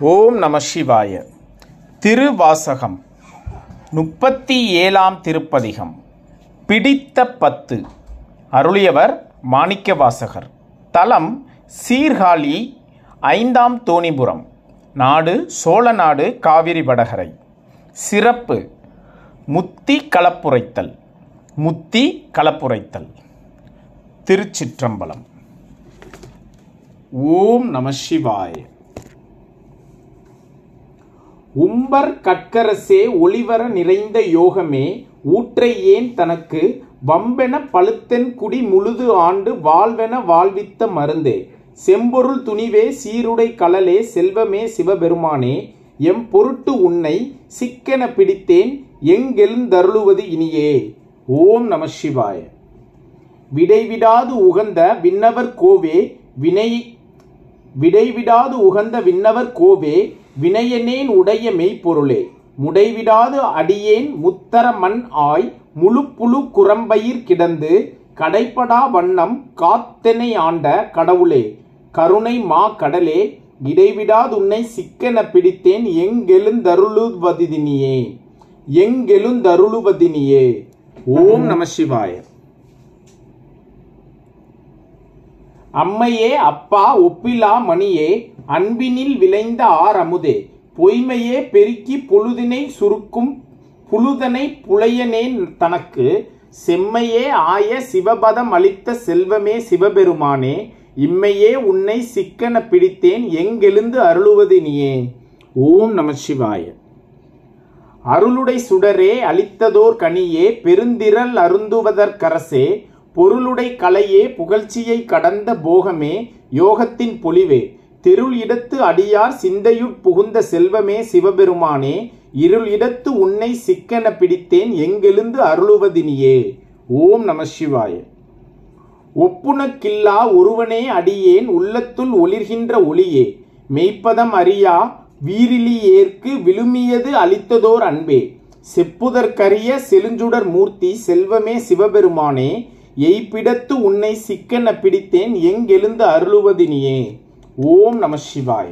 ஓம் நம சிவாய. திருவாசகம். முப்பத்தி ஏழாம் திருப்பதிகம். பிடித்த பத்து. அருளியவர் மாணிக்கவாசகர். தலம் சீர்காழி ஐந்தாம் தோணிபுரம். நாடு சோழநாடு காவிரி வடகரை. சிறப்பு. முத்தி கலப்புரைத்தல். முத்தி கலப்புரைத்தல். திருச்சிற்றம்பலம். ஓம் நம சிவாய. உம்பர் கட்கரசே ஒளிவர நிறைந்த யோகமே ஊற்றை ஏன் தனக்கு? வம்பென பழுத்தென் குடி முழுது ஆண்டு வாழ்வென வாழ்வித்த மருந்தே. செம்பொருள் துணிவே சீருடை கலலே செல்வமே சிவபெருமானே. எம் பொருட்டு உன்னை சிக்கென பிடித்தேன் எங்கெழுந்தருளுவது இனியே? ஓம் நம சிவாய. விடைவிடாது உகந்த விண்ணவர் கோவே வினை விடைவிடாது உகந்த விண்ணவர் கோவே வினையனேன் உடைய மெய்ப்பொருளே. முடைவிடாது அடியேன் முத்தர மண் ஆய் முழு புழு குரம்பயிர் கிடந்து கடைப்படா வண்ணம் காத்தெனை ஆண்ட கடவுளே. கருணை மா கடலே இடைவிடாது உன்னை சிக்கென பிடித்தேன் எங்கெழுந்தருளுவதினியே. எங்கெழுந்தருளுவதினியே. ஓம் நம சிவாய. அம்மையே அப்பா ஒப்பிலா மணியே அன்பினில் விளைந்த ஆர் அமுதே பொய்மையே பெருக்கி புழுதினை சுருக்கும் புழுதனை புலையனேன் தனக்கு செம்மையே ஆய சிவபதம் அளித்த செல்வமே சிவபெருமானே இம்மையே உன்னை சிக்கன பிடித்தேன் எங்கெழுந்து அருளுவது நீயே? ஓம் நம சிவாய. அருளுடை சுடரே அளித்ததோர் கனியே பெருந்திரல் அருந்துவதற்கரசே பொருளுடை கலையே புகழ்ச்சியை கடந்த போகமே யோகத்தின் பொலிவே. தெருள் இடத்து அடியார் சிந்தையுட் புகுந்த செல்வமே சிவபெருமானே இருள் இடத்து உன்னை சிக்கென பிடித்தேன் எங்கெழுந்து அருளுவதினியே. ஓம் நம சிவாய. ஒப்புனக்கில்லா ஒருவனே அடியேன் உள்ளத்துள் ஒளிர்கின்ற ஒளியே. மெய்ப்பதம் அறியா வீரிலி ஏற்கு விழுமியது அளித்ததோர் அன்பே. செப்புதற்கரிய செழுஞ்சுடர் மூர்த்தி செல்வமே சிவபெருமானே எய்ப்பிடத்து உன்னை சிக்கென பிடித்தேன் எங்கெழுந்து அருளுவதினியே ஓம் நம சிவாய.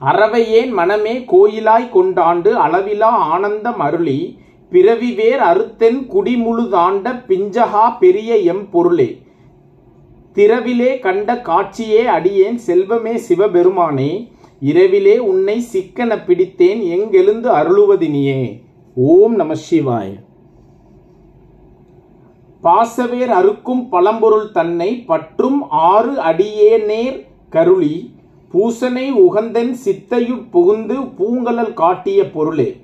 அறவையேன் மனமே கோயிலாய் கொண்டாண்டு அளவிலா ஆனந்தம் அருளி பிறவிவேர் அறுத்தென் குடிமுழுதாண்ட பிஞ்சகா பெரிய எம் பொருளே. திரவிலே கண்ட காட்சியே அடியேன் செல்வமே சிவபெருமானே இரவிலே உன்னை சிக்கன பிடித்தேன் எங்கெழுந்து அருளுவதினியே ஓம் நம சிவாய. பாசவேர் அறுக்கும் பழம்பொருள் தன்னை பற்றும் ஆறு அடியே நேர் கருளி பூசனை உகந்தன் சித்தையுட் புகுந்து பூங்கலல் காட்டிய பொருளே.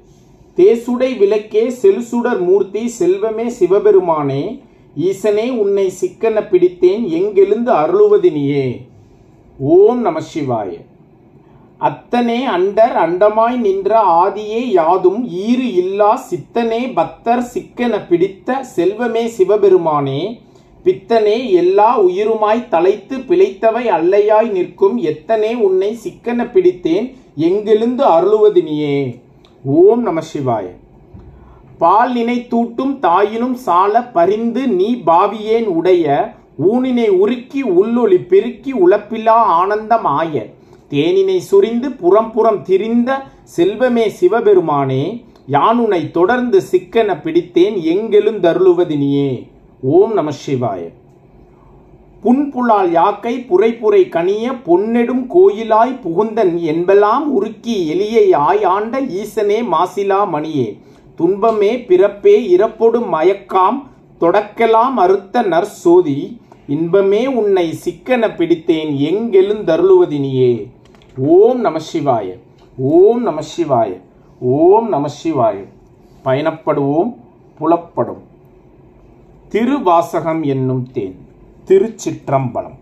தேசுடை விளக்கே செல்சுடர் மூர்த்தி செல்வமே சிவபெருமானே ஈசனே உன்னை சிக்கன பிடித்தேன் எங்கெழுந்து அருளுவதினியே. ஓம் நம சிவாய. அத்தனே அண்டர் அண்டமாய் நின்ற ஆதியே யாதும் ஈறு இல்லா சித்தனே பத்தர் சிக்கென பிடித்த செல்வமே சிவபெருமானே பித்தனே எல்லா உயிருமாய் தலைத்து பிழைத்தவை அல்லையாய் நிற்கும் எத்தனே உன்னை சிக்கன பிடித்தேன் எங்கிருந்து அருளுவதினியே ஓம் நம சிவாய. பால் நினை தூட்டும் தாயினும் சால பரிந்து நீ பாவியேன் உடைய ஊனினை உருக்கி உள்ளொளி பெருக்கி உழப்பிலா ஆனந்தம் ஆய. தேனினை சுரிந்து புறம் புறம் திரிந்த செல்வமே சிவபெருமானே யானுனை தொடர்ந்து சிக்கன பிடித்தேன் எங்கெழுந்தருளுவதினியே ஓம் நம சிவாய. புன்புலால் யாக்கை புரைப்புரை கனிய பொன்னெடும் கோயிலாய் புகுந்தன் என்பலாம் உருக்கி எலியை ஆய் ஆண்ட ஈசனே மாசிலா மணியே. துன்பமே பிறப்பே இறப்பொடும் மயக்காம் தொடக்கலாம் அறுத்த நற்சோதி இன்பமே உன்னை சிக்கன பிடித்தேன் எங்கெழுந்தருளுவதினியே ஓம் நம சிவாய. ஓம் நம சிவாய. ஓம் நம சிவாய. பயணப்படுவோம் புலப்படும். திருவாசகம் என்னும் தேன். திருச்சிற்றம்பலம்.